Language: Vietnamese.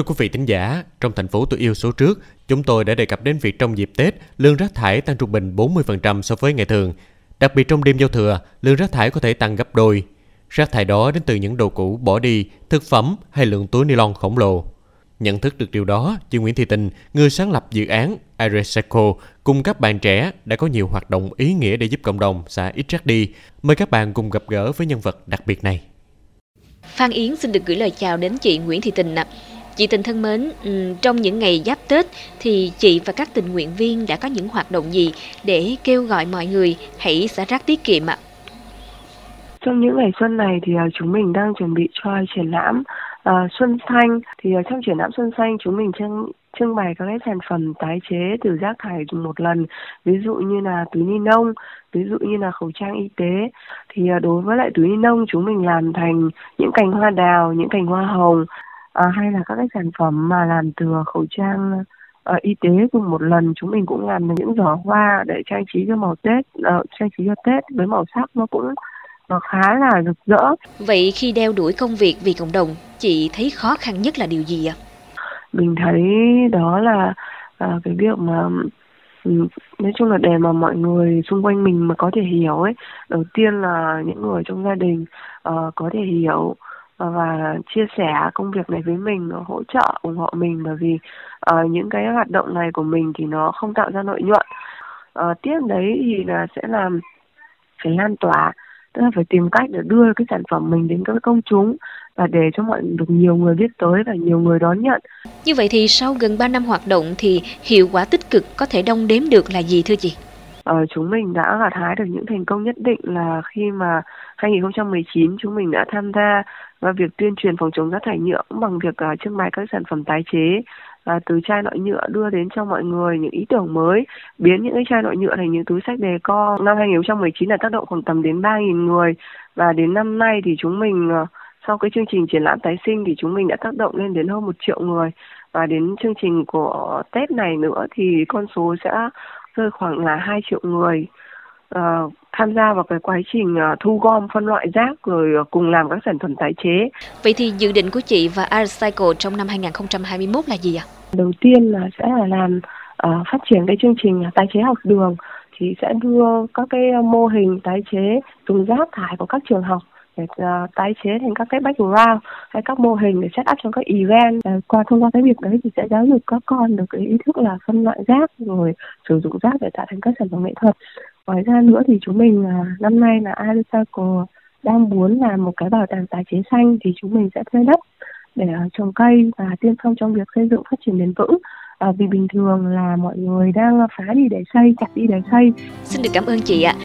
Thưa quý vị thính giả, trong thành phố tôi yêu số trước, chúng tôi đã đề cập đến việc trong dịp Tết, lương rác thải tăng trung bình 40% so với ngày thường. Đặc biệt trong đêm giao thừa, lượng rác thải có thể tăng gấp đôi. Rác thải đó đến từ những đồ cũ bỏ đi, thực phẩm hay lượng túi ni lông khổng lồ. Nhận thức được điều đó, chị Nguyễn Thị Tình, người sáng lập dự án iRecycle cùng các bạn trẻ đã có nhiều hoạt động ý nghĩa để giúp cộng đồng xả ít rác đi. Mời các bạn cùng gặp gỡ với nhân vật đặc biệt này. Phan Yến xin được gửi lời chào đến chị Nguyễn Thị Tình ạ. Chị Tình thân mến, ừ, trong những ngày giáp Tết thì chị và các tình nguyện viên đã có những hoạt động gì để kêu gọi mọi người hãy xả rác tiết kiệm ạ? Trong những ngày xuân này thì à, chúng mình đang chuẩn bị cho triển lãm uh, Xuân Xanh. Thì à, trong triển lãm Xuân Xanh chúng mình trưng trưng bày các cái sản phẩm tái chế từ rác thải dùng một lần ví dụ như là túi ni lông ví dụ như là khẩu trang y tế thì đối với lại túi ni lông chúng mình làm thành những cành hoa đào những cành hoa hồng à, hay là các cái sản phẩm mà làm từ khẩu trang uh, y tế dùng một lần chúng mình cũng làm những giỏ hoa để trang trí cho màu tết uh, trang trí cho tết với màu sắc nó cũng nó khá là rực rỡ. Vậy khi đeo đuổi công việc vì cộng đồng chị thấy khó khăn nhất là điều gì ạ? Mình thấy đó là uh, cái việc mà ừ, nói chung là để mà mọi người xung quanh mình mà có thể hiểu ấy. Đầu tiên là những người trong gia đình uh, có thể hiểu và chia sẻ công việc này với mình nó hỗ trợ ủng hộ mình bởi vì uh, những cái hoạt động này của mình thì nó không tạo ra lợi nhuận uh, tiếp đấy thì là sẽ làm phải lan tỏa tức là phải tìm cách để đưa cái sản phẩm mình đến các công chúng và để cho mọi được nhiều người biết tới và nhiều người đón nhận. Như vậy thì sau gần 3 năm hoạt động thì hiệu quả tích cực có thể đong đếm được là gì thưa chị? Ờ, chúng mình đã gặt hái được những thành công nhất định là khi mà 2019 chúng mình đã tham gia và việc tuyên truyền phòng chống rác thải nhựa bằng việc uh, trưng bày các sản phẩm tái chế uh, từ chai lọ nhựa đưa đến cho mọi người những ý tưởng mới. Biến những cái chai lọ nhựa thành những túi sách đề co. Năm 2019 là tác động khoảng tầm đến 3.000 người. Và đến năm nay thì chúng mình uh, sau cái chương trình triển lãm tái sinh thì chúng mình đã tác động lên đến hơn một triệu người. Và đến chương trình của Tết này nữa thì con số sẽ rơi khoảng là 2 triệu người uh, tham gia vào cái quá trình uh, thu gom phân loại rác rồi uh, cùng làm các sản phẩm tái chế. Vậy thì dự định của chị và iRecycle trong năm 2021 là gì ạ? Đầu tiên là sẽ là làm uh, phát triển cái chương trình tái chế học đường thì sẽ đưa các cái mô hình tái chế dùng rác thải của các trường học để uh, tái chế thành các cái background hay các mô hình để set up cho các event uh, qua thông qua cái việc đấy thì sẽ giáo dục các con được cái ý thức là phân loại rác rồi sử dụng rác để tạo thành các sản phẩm nghệ thuật ngoài ra nữa thì chúng mình à, năm nay là Alisaco đang muốn làm một cái bảo tàng tái chế xanh thì chúng mình sẽ thuê đất để à, trồng cây và tiên phong trong việc xây dựng phát triển bền vững. À, vì bình thường là mọi người đang à, phá đi để xây chặt đi để xây. Xin được cảm ơn chị ạ.